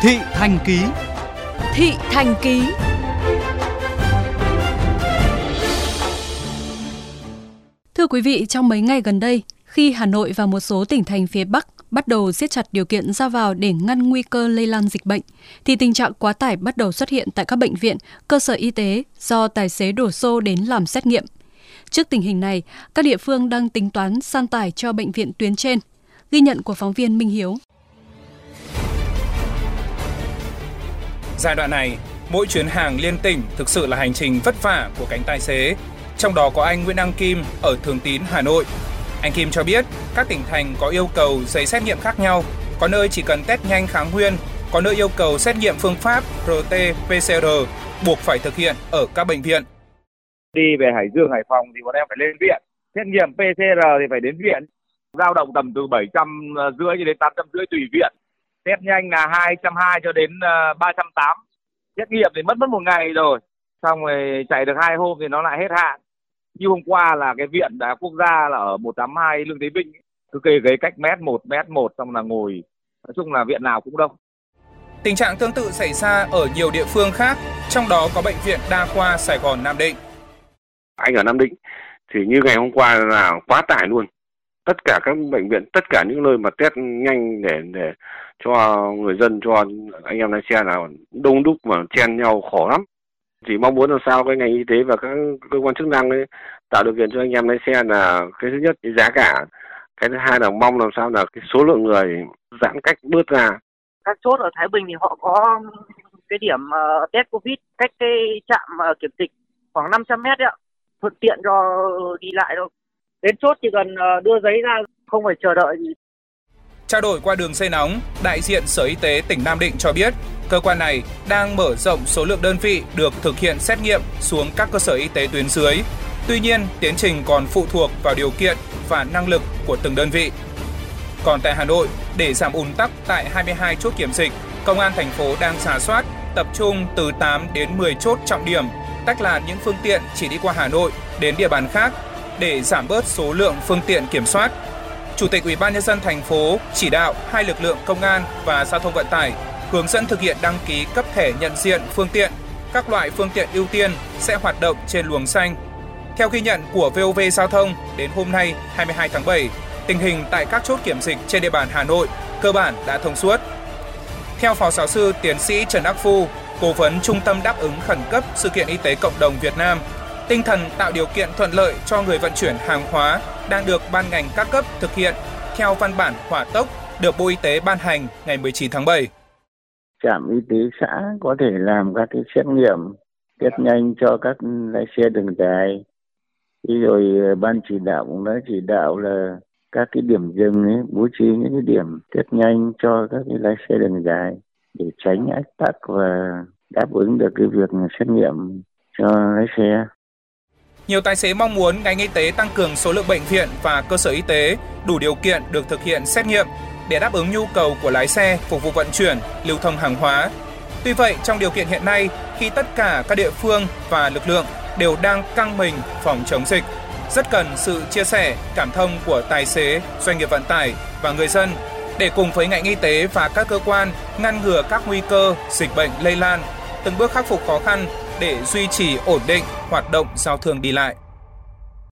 Thị Thành Ký Thị Thành Ký Thưa quý vị, trong mấy ngày gần đây, khi Hà Nội và một số tỉnh thành phía Bắc bắt đầu siết chặt điều kiện ra vào để ngăn nguy cơ lây lan dịch bệnh, thì tình trạng quá tải bắt đầu xuất hiện tại các bệnh viện, cơ sở y tế do tài xế đổ xô đến làm xét nghiệm. Trước tình hình này, các địa phương đang tính toán san tải cho bệnh viện tuyến trên. Ghi nhận của phóng viên Minh Hiếu. Giai đoạn này, mỗi chuyến hàng liên tỉnh thực sự là hành trình vất vả của cánh tài xế. Trong đó có anh Nguyễn Đăng Kim ở Thường Tín, Hà Nội. Anh Kim cho biết các tỉnh thành có yêu cầu giấy xét nghiệm khác nhau, có nơi chỉ cần test nhanh kháng nguyên, có nơi yêu cầu xét nghiệm phương pháp RT-PCR buộc phải thực hiện ở các bệnh viện. Đi về Hải Dương, Hải Phòng thì bọn em phải lên viện, xét nghiệm PCR thì phải đến viện, dao động tầm từ 700 rưỡi cho đến 800 rưỡi tùy viện test nhanh là 220 cho đến 380 ờ, xét nghiệm thì mất mất một ngày rồi xong rồi chạy được hai hôm thì nó lại hết hạn như hôm qua là cái viện đã quốc gia là ở 182 Lương Thế Vinh cứ kê ghế cách mét một mét một xong là ngồi nói chung là viện nào cũng đông Tình trạng tương tự xảy ra ở nhiều địa phương khác, trong đó có bệnh viện Đa khoa Sài Gòn Nam Định. Anh ở Nam Định thì như ngày hôm qua là quá tải luôn. Tất cả các bệnh viện, tất cả những nơi mà test nhanh để để cho người dân cho anh em lái xe là đông đúc mà chen nhau khổ lắm. Chỉ mong muốn làm sao cái ngành y tế và các cơ quan chức năng ấy tạo điều kiện cho anh em lái xe là cái thứ nhất cái giá cả cái thứ hai là mong làm sao là cái số lượng người giãn cách bớt ra. Các chốt ở Thái Bình thì họ có cái điểm uh, test covid cách cái trạm uh, kiểm dịch khoảng 500 mét đấy ạ. Thuận tiện cho đi lại thôi đến chốt chỉ cần ờ, đưa giấy ra không phải chờ đợi gì Trao đổi qua đường dây nóng, đại diện Sở Y tế tỉnh Nam Định cho biết, cơ quan này đang mở rộng số lượng đơn vị được thực hiện xét nghiệm xuống các cơ sở y tế tuyến dưới. Tuy nhiên, tiến trình còn phụ thuộc vào điều kiện và năng lực của từng đơn vị. Còn tại Hà Nội, để giảm ùn tắc tại 22 chốt kiểm dịch, Công an thành phố đang giả soát tập trung từ 8 đến 10 chốt trọng điểm, tách làn những phương tiện chỉ đi qua Hà Nội đến địa bàn khác để giảm bớt số lượng phương tiện kiểm soát Chủ tịch Ủy ban nhân dân thành phố chỉ đạo hai lực lượng công an và giao thông vận tải hướng dẫn thực hiện đăng ký cấp thẻ nhận diện phương tiện. Các loại phương tiện ưu tiên sẽ hoạt động trên luồng xanh. Theo ghi nhận của VOV Giao thông, đến hôm nay 22 tháng 7, tình hình tại các chốt kiểm dịch trên địa bàn Hà Nội cơ bản đã thông suốt. Theo Phó Giáo sư Tiến sĩ Trần Đắc Phu, Cố vấn Trung tâm đáp ứng khẩn cấp sự kiện y tế cộng đồng Việt Nam, tinh thần tạo điều kiện thuận lợi cho người vận chuyển hàng hóa đang được ban ngành các cấp thực hiện theo văn bản hỏa tốc được Bộ Y tế ban hành ngày 19 tháng 7. Trạm y tế xã có thể làm các cái xét nghiệm test nhanh cho các lái xe đường dài. Thế rồi ờ, ban chỉ đạo cũng đã chỉ đạo là các cái điểm dừng ấy, bố trí những cái điểm test nhanh cho các cái lái xe đường dài để tránh ách tắc và đáp ứng được cái việc xét nghiệm cho lái xe. Nhiều tài xế mong muốn ngành y tế tăng cường số lượng bệnh viện và cơ sở y tế đủ điều kiện được thực hiện xét nghiệm để đáp ứng nhu cầu của lái xe phục vụ vận chuyển, lưu thông hàng hóa. Tuy vậy, trong điều kiện hiện nay, khi tất cả các địa phương và lực lượng đều đang căng mình phòng chống dịch, rất cần sự chia sẻ, cảm thông của tài xế, doanh nghiệp vận tải và người dân để cùng với ngành y tế và các cơ quan ngăn ngừa các nguy cơ dịch bệnh lây lan, từng bước khắc phục khó khăn để duy trì ổn định hoạt động giao thương đi lại.